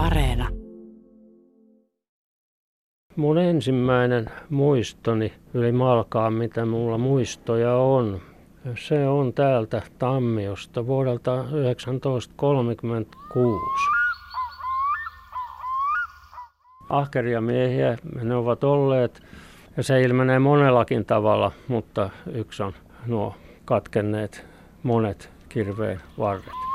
Areena. Mun ensimmäinen muistoni yli Malkaan, mitä mulla muistoja on, se on täältä Tammiosta vuodelta 1936. Ahkeria miehiä ne ovat olleet ja se ilmenee monellakin tavalla, mutta yksi on nuo katkenneet monet kirveen varret.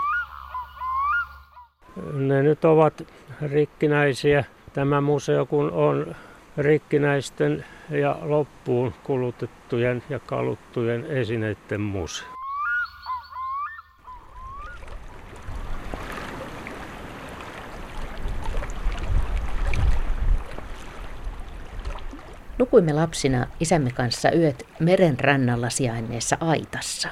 Ne nyt ovat rikkinäisiä. Tämä museo kun on rikkinäisten ja loppuun kulutettujen ja kaluttujen esineiden museo. Nukuimme lapsina isämme kanssa yöt meren rannalla sijainneessa aitassa.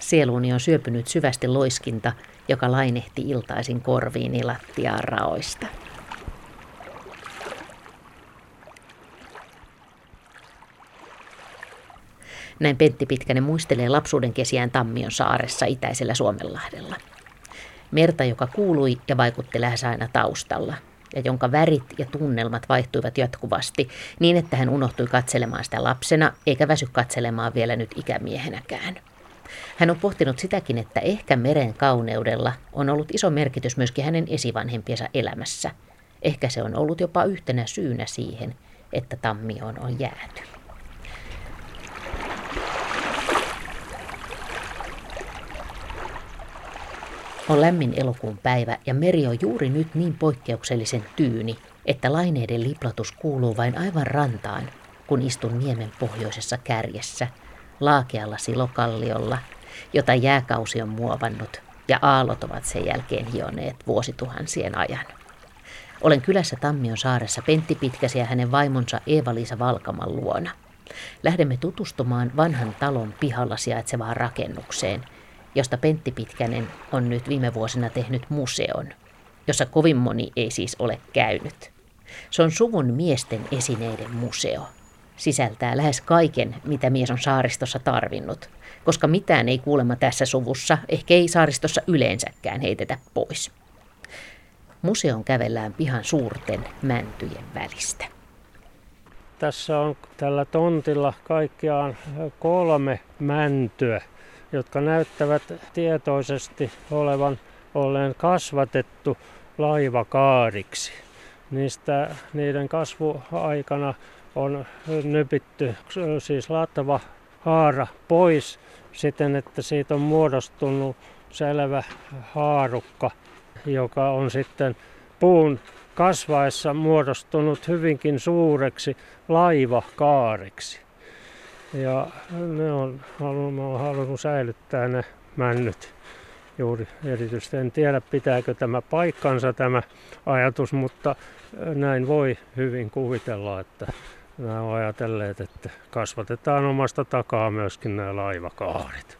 Sieluuni on syöpynyt syvästi loiskinta, joka lainehti iltaisin korviini lattiaan raoista. Näin Pentti Pitkänen muistelee lapsuuden kesiään Tammion saaressa itäisellä Suomenlahdella. Merta, joka kuului ja vaikutti lähes aina taustalla, ja jonka värit ja tunnelmat vaihtuivat jatkuvasti niin, että hän unohtui katselemaan sitä lapsena, eikä väsy katselemaan vielä nyt ikämiehenäkään. Hän on pohtinut sitäkin, että ehkä meren kauneudella on ollut iso merkitys myöskin hänen esivanhempiensa elämässä. Ehkä se on ollut jopa yhtenä syynä siihen, että Tammioon on jääty. On lämmin elokuun päivä ja meri on juuri nyt niin poikkeuksellisen tyyni, että laineiden liplatus kuuluu vain aivan rantaan, kun istun niemen pohjoisessa kärjessä, laakealla silokalliolla, jota jääkausi on muovannut ja aallot ovat sen jälkeen hioneet vuosituhansien ajan. Olen kylässä Tammion saaressa Pentti Pitkäsi ja hänen vaimonsa Eeva-Liisa Valkaman luona. Lähdemme tutustumaan vanhan talon pihalla sijaitsevaan rakennukseen – josta Pentti Pitkänen on nyt viime vuosina tehnyt museon, jossa kovin moni ei siis ole käynyt. Se on suvun miesten esineiden museo. Sisältää lähes kaiken, mitä mies on saaristossa tarvinnut, koska mitään ei kuulemma tässä suvussa, ehkä ei saaristossa yleensäkään heitetä pois. Museon kävellään pihan suurten mäntyjen välistä. Tässä on tällä tontilla kaikkiaan kolme mäntyä jotka näyttävät tietoisesti olevan olleen kasvatettu laivakaariksi. Niistä niiden kasvuaikana on nypitty siis latva haara pois siten, että siitä on muodostunut selvä haarukka, joka on sitten puun kasvaessa muodostunut hyvinkin suureksi laivakaariksi. Ja ne on, olen halunnut säilyttää ne männyt juuri erityisesti. En tiedä pitääkö tämä paikkansa tämä ajatus, mutta näin voi hyvin kuvitella, että nämä on ajatelleet, että kasvatetaan omasta takaa myöskin nämä laivakaarit.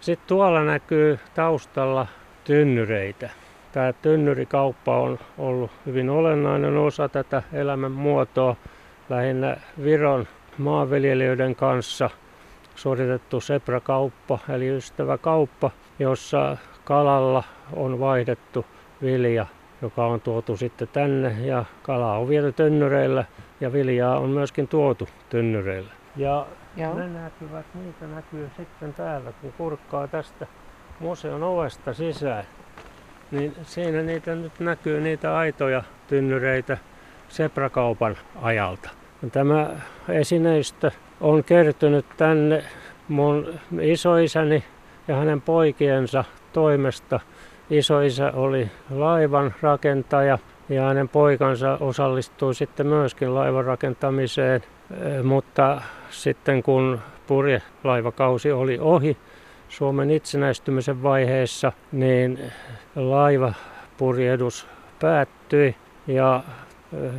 Sitten tuolla näkyy taustalla tynnyreitä. Tämä tynnyrikauppa on ollut hyvin olennainen osa tätä elämänmuotoa. Lähinnä Viron maanviljelijöiden kanssa suoritettu seprakauppa eli ystäväkauppa, jossa kalalla on vaihdettu vilja, joka on tuotu sitten tänne ja kalaa on viety tynnyreillä ja viljaa on myöskin tuotu tynnyreillä. Ja Joo. ne näkyvät, niitä näkyy sitten täällä, kun kurkkaa tästä museon ovesta sisään. Niin siinä niitä nyt näkyy niitä aitoja tynnyreitä seprakaupan ajalta. Tämä esineistö on kertynyt tänne mun isoisäni ja hänen poikiensa toimesta. Isoisä oli laivan rakentaja ja hänen poikansa osallistui sitten myöskin laivan rakentamiseen, mutta sitten kun purjelaivakausi oli ohi Suomen itsenäistymisen vaiheessa, niin laivapurjedus päättyi ja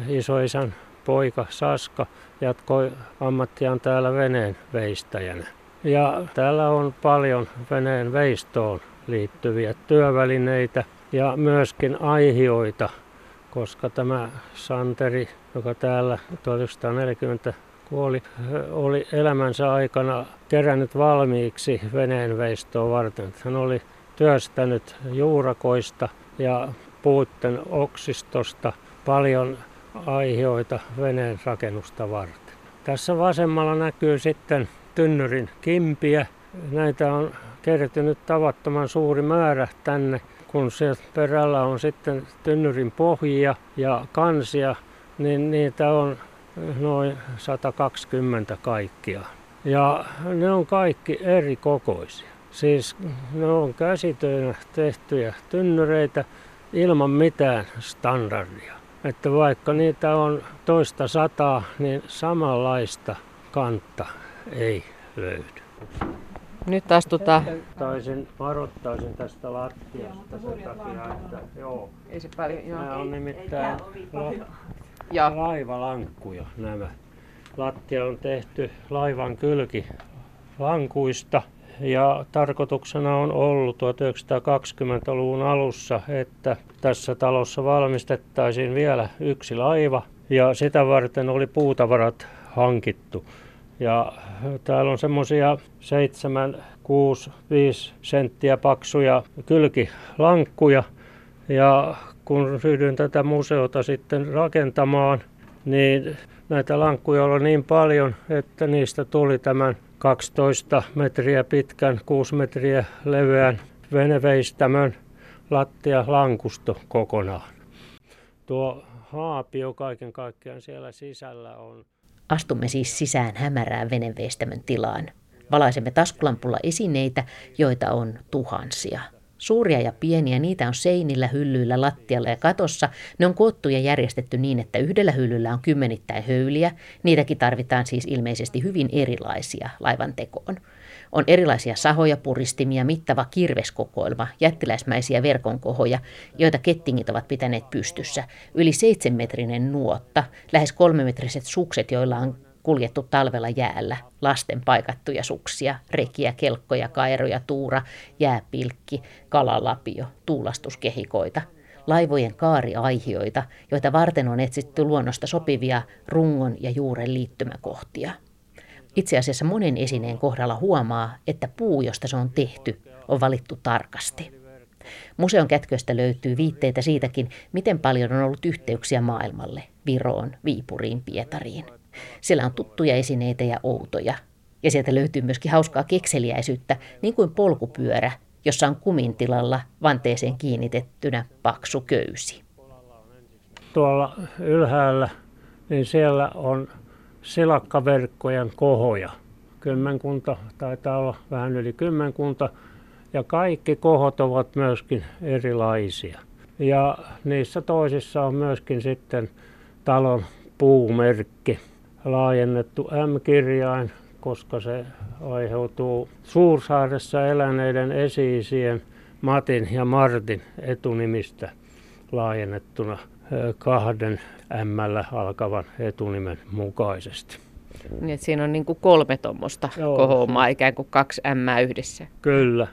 isoisän poika Saska jatkoi ammattiaan täällä veneen veistäjänä. Ja täällä on paljon veneen veistoon liittyviä työvälineitä ja myöskin aihioita, koska tämä Santeri, joka täällä 1940 kuoli, oli elämänsä aikana kerännyt valmiiksi veneenveistoa varten. Hän oli työstänyt juurakoista ja puutten oksistosta paljon aihioita veneen rakennusta varten. Tässä vasemmalla näkyy sitten tynnyrin kimpiä. Näitä on kertynyt tavattoman suuri määrä tänne, kun se perällä on sitten tynnyrin pohjia ja kansia, niin niitä on noin 120 kaikkia. Ja ne on kaikki eri kokoisia. Siis ne on käsitöinä tehtyjä tynnyreitä ilman mitään standardia. Että vaikka niitä on toista sataa, niin samanlaista kantta ei löydy. Nyt astutaan. Taisin, varoittaisin tästä lattiasta sen takia, että joo. Ei se paljon, joo. Nämä on nimittäin la, Ja laivalankkuja nämä. Lattia on tehty laivan kylki lankuista ja tarkoituksena on ollut 1920-luvun alussa, että tässä talossa valmistettaisiin vielä yksi laiva ja sitä varten oli puutavarat hankittu. Ja täällä on semmoisia 7, 6, 5 senttiä paksuja kylkilankkuja. Ja kun ryhdyin tätä museota sitten rakentamaan, niin näitä lankkuja oli niin paljon, että niistä tuli tämän 12 metriä pitkän, 6 metriä leveän veneveistämön lattia lankusto kokonaan. Tuo haapio kaiken kaikkiaan siellä sisällä on Astumme siis sisään hämärään veneveistämön tilaan. Valaisemme taskulampulla esineitä, joita on tuhansia. Suuria ja pieniä, niitä on seinillä, hyllyillä, lattialla ja katossa. Ne on koottu ja järjestetty niin, että yhdellä hyllyllä on kymmenittäin höyliä. Niitäkin tarvitaan siis ilmeisesti hyvin erilaisia laivan tekoon. On erilaisia sahoja, puristimia, mittava kirveskokoelma, jättiläismäisiä verkonkohoja, joita kettingit ovat pitäneet pystyssä, yli seitsemänmetrinen nuotta, lähes kolmemetriset sukset, joilla on kuljettu talvella jäällä, lasten paikattuja suksia, rekiä, kelkkoja, kairoja, tuura, jääpilkki, kalalapio, tuulastuskehikoita, laivojen kaariaihioita, joita varten on etsitty luonnosta sopivia rungon ja juuren liittymäkohtia. Itse asiassa monen esineen kohdalla huomaa, että puu, josta se on tehty, on valittu tarkasti. Museon kätköstä löytyy viitteitä siitäkin, miten paljon on ollut yhteyksiä maailmalle, Viroon, Viipuriin, Pietariin. Siellä on tuttuja esineitä ja outoja. Ja sieltä löytyy myöskin hauskaa kekseliäisyyttä, niin kuin polkupyörä, jossa on kumin tilalla vanteeseen kiinnitettynä paksu köysi. Tuolla ylhäällä, niin siellä on silakkaverkkojen kohoja. Kymmenkunta, taitaa olla vähän yli kymmenkunta. Ja kaikki kohot ovat myöskin erilaisia. Ja niissä toisissa on myöskin sitten talon puumerkki, laajennettu M-kirjain, koska se aiheutuu Suursaaressa eläneiden esiisien Matin ja Martin etunimistä laajennettuna kahden M alkavan etunimen mukaisesti. niin, että siinä on niin kuin kolme tuommoista kohoumaa, ikään kuin kaksi M yhdessä. Kyllä.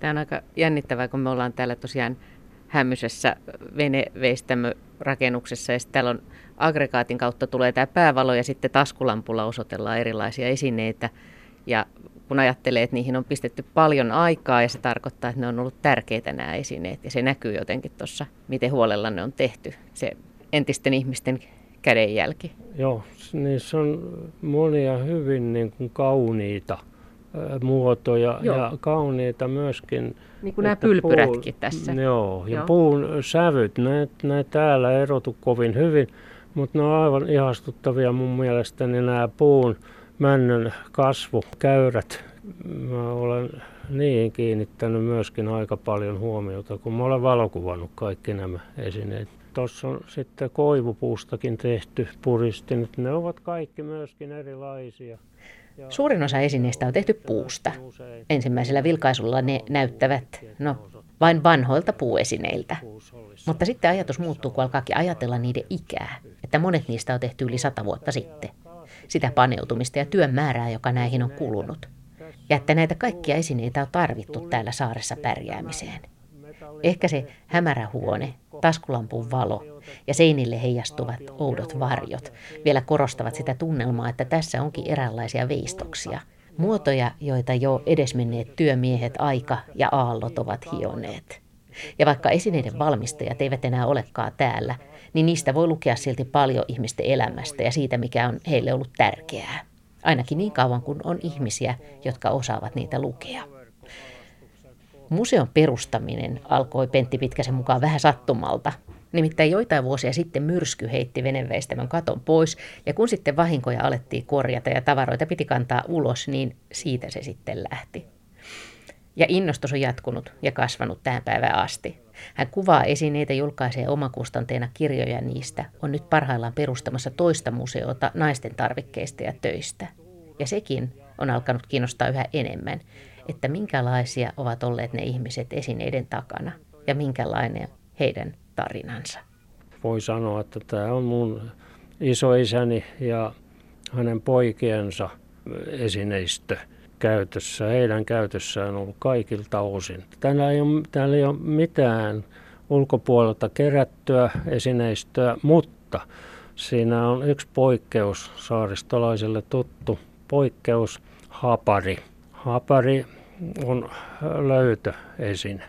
Tämä on aika jännittävää, kun me ollaan täällä tosiaan hämmysessä veneveistämörakennuksessa ja sitten täällä on aggregaatin kautta tulee tämä päävalo ja sitten taskulampulla osoitellaan erilaisia esineitä. Ja kun ajattelee, että niihin on pistetty paljon aikaa ja se tarkoittaa, että ne on ollut tärkeitä nämä esineet ja se näkyy jotenkin tuossa, miten huolella ne on tehty, se entisten ihmisten kädenjälki. Joo, niissä on monia hyvin niin kuin kauniita muotoja Joo. ja kauniita myöskin. Niin kuin nämä pylpyrätkin puun, tässä. Joo, ja joo. puun sävyt, ne, ne täällä erotu kovin hyvin, mutta ne on aivan ihastuttavia mun mielestäni nämä puun männön kasvukäyrät. Mä olen niihin kiinnittänyt myöskin aika paljon huomiota, kun mä olen valokuvannut kaikki nämä esineet. Tuossa on sitten koivupuustakin tehty puristinut. Ne ovat kaikki myöskin erilaisia. Suurin osa esineistä on tehty puusta. Ensimmäisellä vilkaisulla ne näyttävät, no, vain vanhoilta puuesineiltä. Mutta sitten ajatus muuttuu, kun alkaakin ajatella niiden ikää, että monet niistä on tehty yli sata vuotta sitten. Sitä paneutumista ja työn määrää, joka näihin on kulunut. Ja että näitä kaikkia esineitä on tarvittu täällä saaressa pärjäämiseen. Ehkä se hämärä huone, taskulampun valo ja seinille heijastuvat oudot varjot vielä korostavat sitä tunnelmaa, että tässä onkin eräänlaisia veistoksia. Muotoja, joita jo edesmenneet työmiehet, aika ja aallot ovat hioneet. Ja vaikka esineiden valmistajat eivät enää olekaan täällä, niin niistä voi lukea silti paljon ihmisten elämästä ja siitä, mikä on heille ollut tärkeää. Ainakin niin kauan kuin on ihmisiä, jotka osaavat niitä lukea. Museon perustaminen alkoi Pentti Pitkäsen mukaan vähän sattumalta. Nimittäin joitain vuosia sitten myrsky heitti veneveistämön katon pois, ja kun sitten vahinkoja alettiin korjata ja tavaroita piti kantaa ulos, niin siitä se sitten lähti. Ja innostus on jatkunut ja kasvanut tähän päivään asti. Hän kuvaa esineitä, julkaisee omakustanteena kirjoja niistä, on nyt parhaillaan perustamassa toista museota naisten tarvikkeista ja töistä. Ja sekin on alkanut kiinnostaa yhä enemmän, että minkälaisia ovat olleet ne ihmiset esineiden takana ja minkälainen heidän tarinansa. Voi sanoa, että tämä on mun isoisäni ja hänen poikiensa esineistö käytössä, heidän käytössään ollut kaikilta osin. Täällä ei ole, täällä ei ole mitään ulkopuolelta kerättyä esineistöä, mutta siinä on yksi poikkeus saaristolaiselle tuttu poikkeus, hapari. Hapari on löytöesine.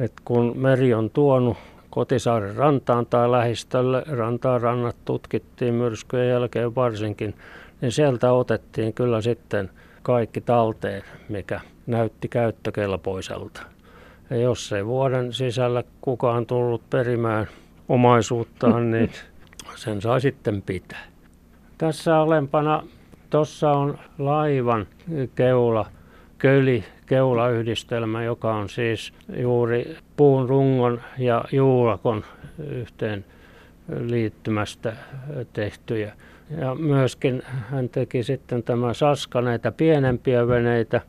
Et kun meri on tuonut Kotisaaren rantaan tai lähistölle, rantaa rannat tutkittiin myrskyjen jälkeen varsinkin, niin sieltä otettiin kyllä sitten kaikki talteen, mikä näytti käyttökelpoiselta. Ja jos ei vuoden sisällä kukaan tullut perimään omaisuuttaan, niin sen sai sitten pitää. Tässä alempana, tuossa on laivan keula, köli keulayhdistelmä, joka on siis juuri puun rungon ja juulakon yhteen liittymästä tehtyjä. Ja myöskin hän teki sitten tämä Saska näitä pienempiä veneitä,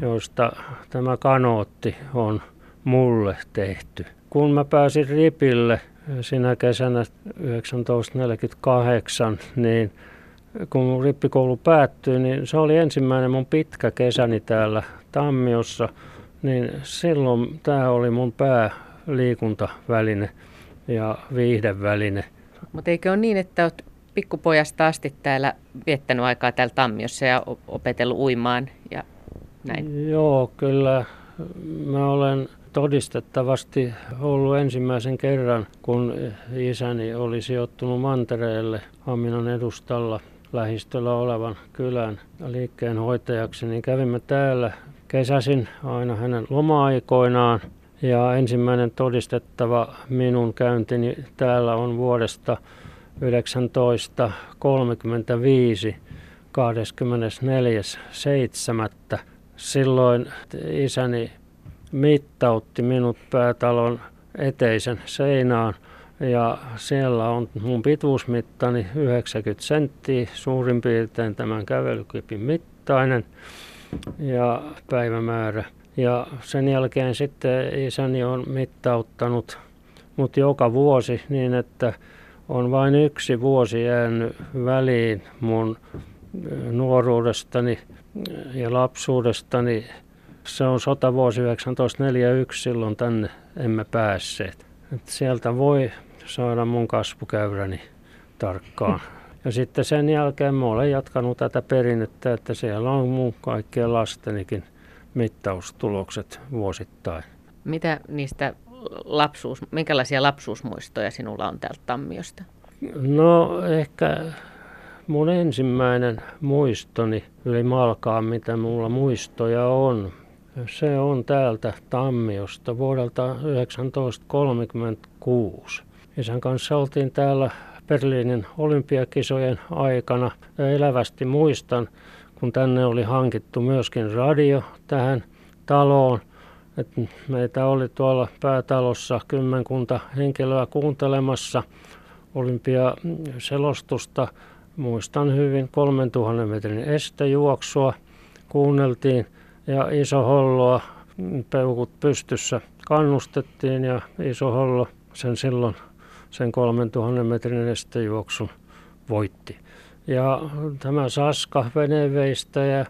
joista tämä kanootti on mulle tehty. Kun mä pääsin ripille sinä kesänä 1948, niin kun mun rippikoulu päättyi, niin se oli ensimmäinen mun pitkä kesäni täällä Tammiossa, niin silloin tämä oli mun pääliikuntaväline ja viihdeväline. Mutta eikö ole niin, että olet pikkupojasta asti täällä viettänyt aikaa täällä Tammiossa ja opetellut uimaan ja näin? Joo, kyllä. Mä olen todistettavasti ollut ensimmäisen kerran, kun isäni oli sijoittunut mantereelle Haminan edustalla lähistöllä olevan kylän liikkeenhoitajaksi, niin kävimme täällä kesäsin aina hänen loma-aikoinaan. Ja ensimmäinen todistettava minun käyntini täällä on vuodesta 1935 24.7. Silloin isäni mittautti minut päätalon eteisen seinään ja siellä on mun pituusmittani 90 senttiä suurin piirtein tämän kävelykepin mittainen ja päivämäärä. Ja sen jälkeen sitten isäni on mittauttanut mut joka vuosi niin, että on vain yksi vuosi jäänyt väliin mun nuoruudestani ja lapsuudestani. Se on sotavuosi 1941, silloin tänne emme päässeet. Et sieltä voi saada mun kasvukäyräni tarkkaan. Ja sitten sen jälkeen mä olen jatkanut tätä perinnettä, että siellä on mun kaikkien lastenikin mittaustulokset vuosittain. Mitä niistä lapsuus, minkälaisia lapsuusmuistoja sinulla on täältä Tammiosta? No ehkä mun ensimmäinen muistoni yli malkaa, mitä mulla muistoja on. Se on täältä Tammiosta vuodelta 1936. Isän kanssa oltiin täällä Berliinin olympiakisojen aikana ja elävästi muistan, kun tänne oli hankittu myöskin radio tähän taloon. Et meitä oli tuolla päätalossa kymmenkunta henkilöä kuuntelemassa olympiaselostusta. Muistan hyvin 3000 metrin estejuoksua kuunneltiin ja iso holloa peukut pystyssä kannustettiin ja iso hollo sen silloin sen 3000 metrin estejuoksun voitti. Ja tämä Saska veneveistäjä,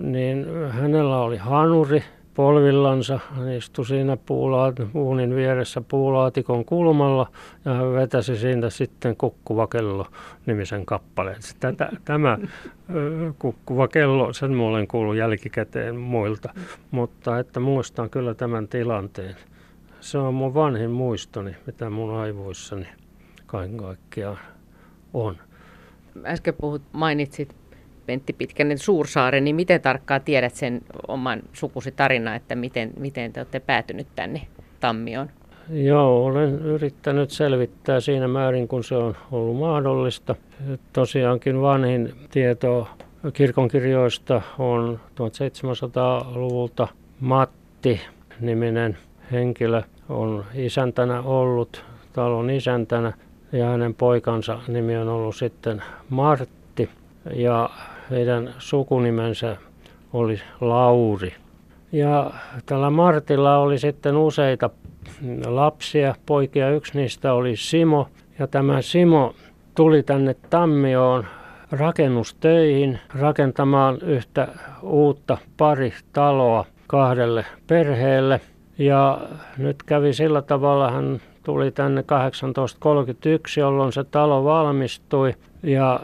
niin hänellä oli hanuri polvillansa. Hän istui siinä puunin vieressä puulaatikon kulmalla ja hän vetäsi siitä sitten Kukkuva kello nimisen kappaleen. Tätä, tämä Kukkuva kello, sen mä olen kuullut jälkikäteen muilta, mutta että muistan kyllä tämän tilanteen Se on mun vanhin muistoni, mitä mun aivoissani kaiken kaikkiaan on. Äsken puhut, mainitsit Pentti Pitkänen Suursaaren, niin miten tarkkaan tiedät sen oman sukusi tarina, että miten, miten te olette päätynyt tänne Tammioon? Joo, olen yrittänyt selvittää siinä määrin, kun se on ollut mahdollista. Tosiaankin vanhin tieto kirkonkirjoista on 1700-luvulta Matti niminen henkilö on isäntänä ollut, talon isäntänä ja hänen poikansa nimi on ollut sitten Martti ja heidän sukunimensä oli Lauri. Ja tällä Martilla oli sitten useita lapsia, poikia. Yksi niistä oli Simo. Ja tämä Simo tuli tänne Tammioon rakennustöihin rakentamaan yhtä uutta pari taloa kahdelle perheelle. Ja nyt kävi sillä tavalla, hän tuli tänne 1831, jolloin se talo valmistui. Ja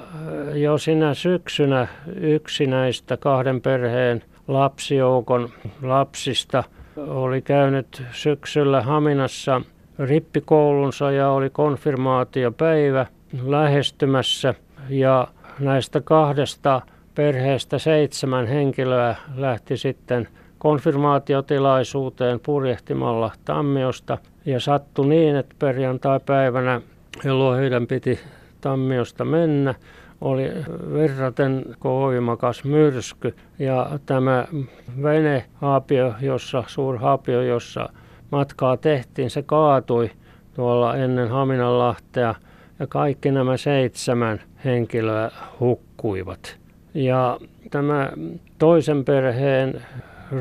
jo sinä syksynä yksi näistä kahden perheen lapsijoukon lapsista oli käynyt syksyllä Haminassa rippikoulunsa ja oli konfirmaatiopäivä lähestymässä. Ja näistä kahdesta perheestä seitsemän henkilöä lähti sitten konfirmaatiotilaisuuteen purjehtimalla Tammiosta. Ja sattui niin, että perjantai-päivänä, jolloin heidän piti Tammiosta mennä, oli verraten voimakas myrsky ja tämä venehaapio, jossa, suurhaapio, jossa matkaa tehtiin, se kaatui tuolla ennen Haminanlahtea ja kaikki nämä seitsemän henkilöä hukkuivat. Ja tämä toisen perheen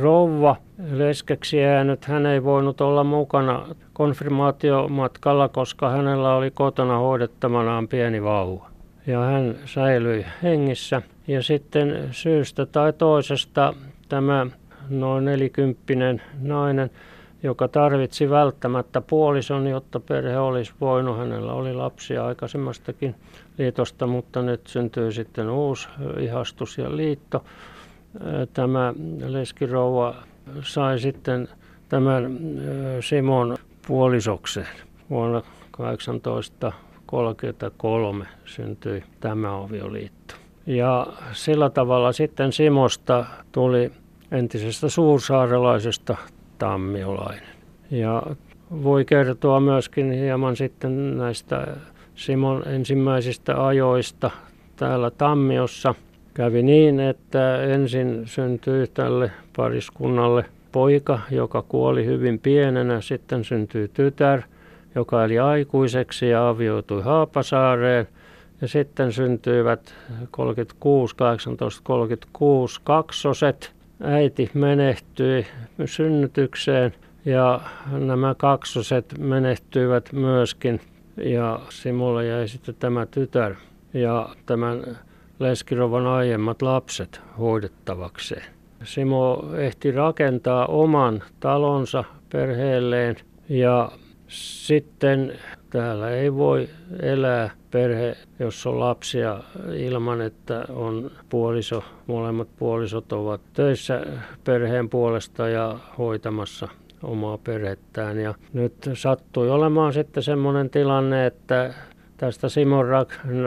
rouva leskeksi jäänyt, hän ei voinut olla mukana konfirmaatiomatkalla, koska hänellä oli kotona hoidettavanaan pieni vauva ja hän säilyi hengissä. Ja sitten syystä tai toisesta tämä noin nelikymppinen nainen, joka tarvitsi välttämättä puolison, jotta perhe olisi voinut. Hänellä oli lapsia aikaisemmastakin liitosta, mutta nyt syntyi sitten uusi ihastus ja liitto. Tämä leskirouva sai sitten tämän Simon puolisokseen vuonna 18 1933 syntyi tämä avioliitto. Ja sillä tavalla sitten Simosta tuli entisestä suursaarelaisesta tammiolainen. Ja voi kertoa myöskin hieman sitten näistä Simon ensimmäisistä ajoista täällä Tammiossa. Kävi niin, että ensin syntyi tälle pariskunnalle poika, joka kuoli hyvin pienenä. Sitten syntyi tytär, joka eli aikuiseksi ja avioitui Haapasaareen. Ja sitten syntyivät 36, 1836 kaksoset. Äiti menehtyi synnytykseen ja nämä kaksoset menehtyivät myöskin. Ja Simulle jäi sitten tämä tytär ja tämän Leskirovan aiemmat lapset hoidettavakseen. Simo ehti rakentaa oman talonsa perheelleen ja sitten täällä ei voi elää perhe, jos on lapsia ilman, että on puoliso. Molemmat puolisot ovat töissä perheen puolesta ja hoitamassa omaa perhettään. Ja nyt sattui olemaan sitten semmoinen tilanne, että tästä Simon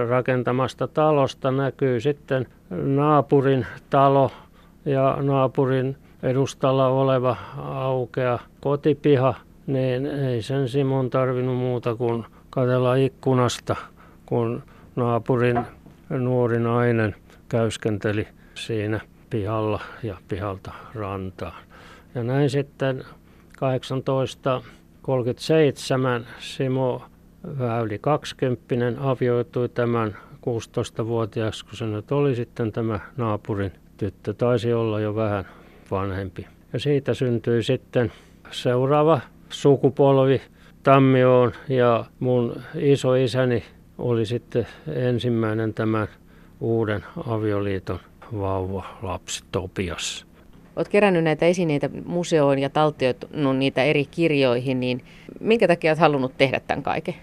rakentamasta talosta näkyy sitten naapurin talo ja naapurin edustalla oleva aukea kotipiha – niin ei sen Simon tarvinnut muuta kuin katella ikkunasta, kun naapurin nuori nainen käyskenteli siinä pihalla ja pihalta rantaan. Ja näin sitten 1837 Simo Väyli 20 avioitui tämän 16-vuotiaaksi, kun se nyt oli sitten tämä naapurin tyttö. Taisi olla jo vähän vanhempi. Ja siitä syntyi sitten seuraava sukupolvi Tammioon ja mun isoisäni oli sitten ensimmäinen tämän uuden avioliiton vauva lapsi Topias. Olet kerännyt näitä esineitä museoon ja taltioinut niitä eri kirjoihin, niin minkä takia olet halunnut tehdä tämän kaiken?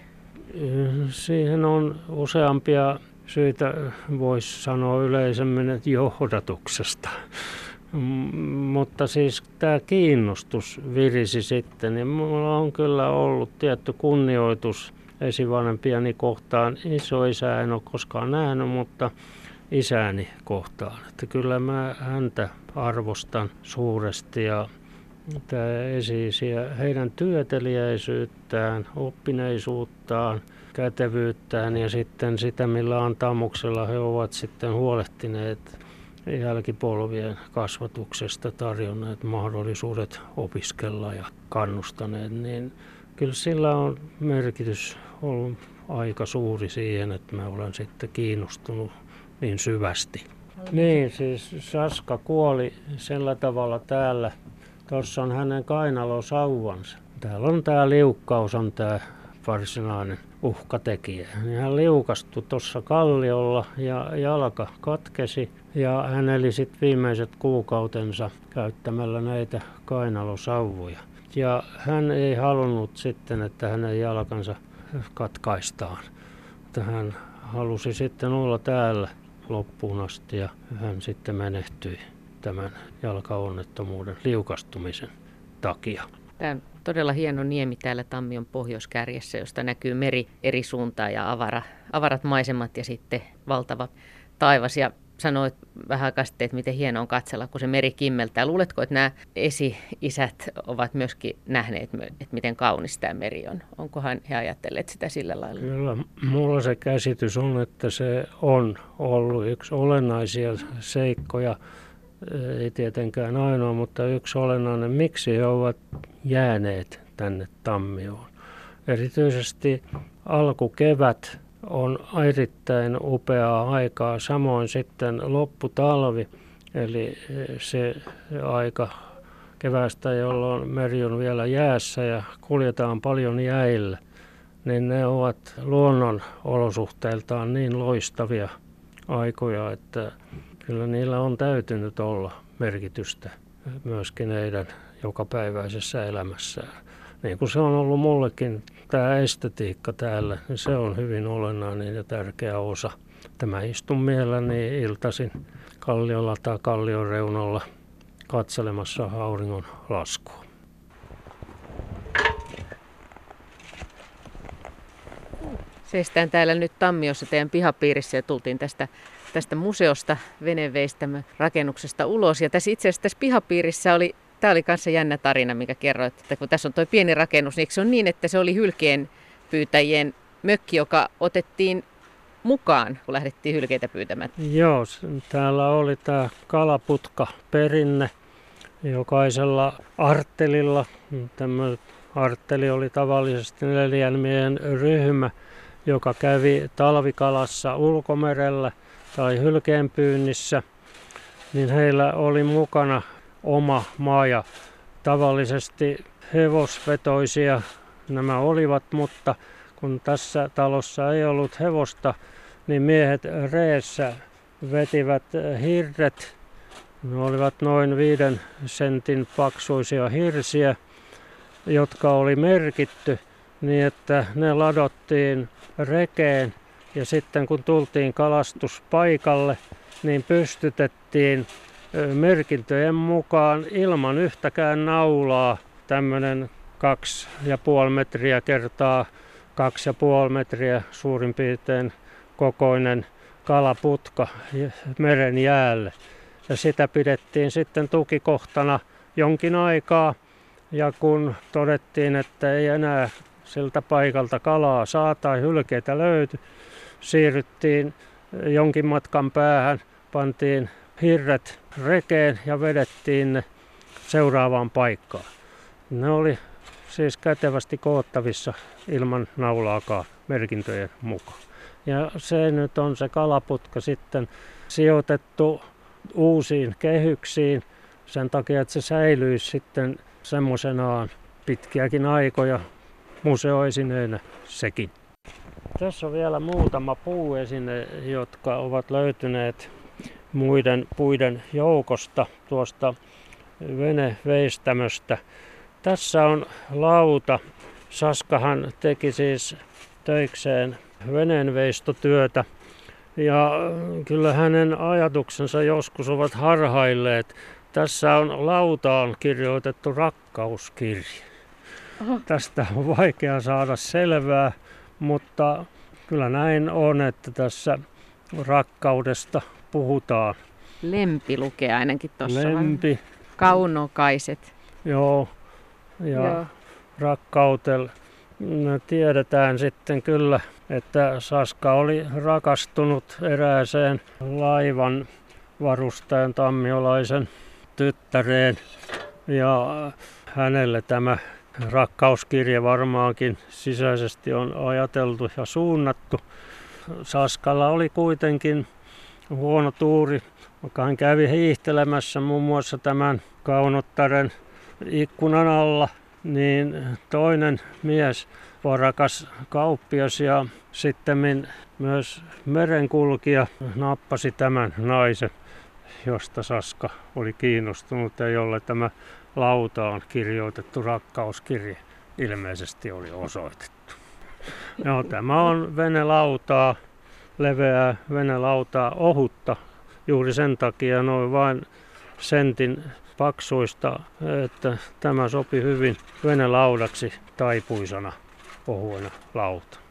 Siihen on useampia syitä, voisi sanoa yleisemmin, että johdatuksesta. mutta siis tämä kiinnostus virisi sitten. Ja mulla on kyllä ollut tietty kunnioitus esivanhempiani kohtaan. Isoisää en ole koskaan nähnyt, mutta isäni kohtaan. Että kyllä mä häntä arvostan suuresti ja tämä esi heidän työteliäisyyttään, oppineisuuttaan, kätevyyttään ja sitten sitä, millä antamuksella he ovat sitten huolehtineet jälkipolvien kasvatuksesta tarjonneet mahdollisuudet opiskella ja kannustaneet, niin kyllä sillä on merkitys ollut aika suuri siihen, että mä olen sitten kiinnostunut niin syvästi. Niin, siis Saska kuoli sillä tavalla täällä. Tuossa on hänen kainalosauvansa. Täällä on tämä liukkaus, on tämä varsinainen uhkatekijä. Niin hän liukastui tuossa kalliolla ja jalka katkesi ja hän eli sitten viimeiset kuukautensa käyttämällä näitä kainalosauvoja. Ja hän ei halunnut sitten, että hänen jalkansa katkaistaan. Hän halusi sitten olla täällä loppuun asti ja hän sitten menehtyi tämän jalkaonnettomuuden liukastumisen takia. Tämä on todella hieno niemi täällä Tammion pohjoiskärjessä, josta näkyy meri eri suuntaan ja avara, avarat maisemat ja sitten valtava taivas. Ja sanoit vähän aikaa sitten, että miten hienoa on katsella, kun se meri kimmeltää. Luuletko, että nämä esi-isät ovat myöskin nähneet, että miten kaunis tämä meri on? Onkohan he ajatelleet sitä sillä lailla? Kyllä, mulla se käsitys on, että se on ollut yksi olennaisia seikkoja. Ei tietenkään ainoa, mutta yksi olennainen, miksi he ovat jääneet tänne Tammioon. Erityisesti alkukevät on erittäin upeaa aikaa. Samoin sitten lopputalvi, eli se aika kevästä, jolloin meri on vielä jäässä ja kuljetaan paljon jäillä, niin ne ovat luonnon olosuhteiltaan niin loistavia aikoja, että kyllä niillä on täytynyt olla merkitystä myöskin heidän jokapäiväisessä elämässään niin kuin se on ollut mullekin, tämä estetiikka täällä, niin se on hyvin olennainen ja tärkeä osa. Tämä istun mielelläni iltasin kalliolla tai kallion reunalla katselemassa auringon laskua. Seistään täällä nyt Tammiossa teidän pihapiirissä ja tultiin tästä, tästä museosta veneveistämö rakennuksesta ulos. Ja tässä itse asiassa tässä pihapiirissä oli Tämä oli kanssa jännä tarina, mikä kerroit, että kun tässä on tuo pieni rakennus, niin se on niin, että se oli hylkeen pyytäjien mökki, joka otettiin mukaan, kun lähdettiin hylkeitä pyytämään? Joo, täällä oli tämä kalaputka perinne jokaisella arttelilla. Tämä artteli oli tavallisesti neljän miehen ryhmä, joka kävi talvikalassa ulkomerellä tai hylkeenpyynnissä, niin heillä oli mukana oma maja. Tavallisesti hevosvetoisia nämä olivat, mutta kun tässä talossa ei ollut hevosta, niin miehet reessä vetivät hirret. Ne olivat noin viiden sentin paksuisia hirsiä, jotka oli merkitty niin, että ne ladottiin rekeen ja sitten kun tultiin kalastuspaikalle, niin pystytettiin merkintöjen mukaan ilman yhtäkään naulaa tämmöinen kaksi ja puoli metriä kertaa kaksi ja puoli metriä suurin piirtein kokoinen kalaputka meren jäälle. Ja sitä pidettiin sitten tukikohtana jonkin aikaa. Ja kun todettiin, että ei enää siltä paikalta kalaa saa tai hylkeitä löyty, siirryttiin jonkin matkan päähän, pantiin hirret rekeen ja vedettiin ne seuraavaan paikkaan. Ne oli siis kätevästi koottavissa ilman naulaakaan merkintöjen mukaan. Ja se nyt on se kalaputka sitten sijoitettu uusiin kehyksiin sen takia, että se säilyisi sitten semmoisenaan pitkiäkin aikoja museoesineenä sekin. Tässä on vielä muutama puuesine, jotka ovat löytyneet muiden puiden joukosta tuosta veneveistämöstä. Tässä on lauta. Saskahan teki siis töikseen veneenveistotyötä ja kyllä hänen ajatuksensa joskus ovat harhailleet Tässä on lautaan kirjoitettu rakkauskirje. Oho. Tästä on vaikea saada selvää, mutta kyllä näin on, että tässä rakkaudesta puhutaan. Lempi lukee ainakin tuossa. Lempi. Kaunokaiset. Joo. Ja Joo. rakkautel me tiedetään sitten kyllä, että Saska oli rakastunut erääseen laivan varustajan tammiolaisen tyttäreen ja hänelle tämä rakkauskirje varmaankin sisäisesti on ajateltu ja suunnattu. Saskalla oli kuitenkin huono tuuri, vaikka hän kävi hiihtelemässä muun muassa tämän kaunottaren ikkunan alla, niin toinen mies, varakas kauppias ja sitten myös merenkulkija nappasi tämän naisen, josta Saska oli kiinnostunut ja jolle tämä lautaan kirjoitettu rakkauskirje ilmeisesti oli osoitettu. No, tämä on venelautaa, leveää venelautaa, ohutta juuri sen takia noin vain sentin paksuista, että tämä sopi hyvin venelaudaksi taipuisana ohuena lauta.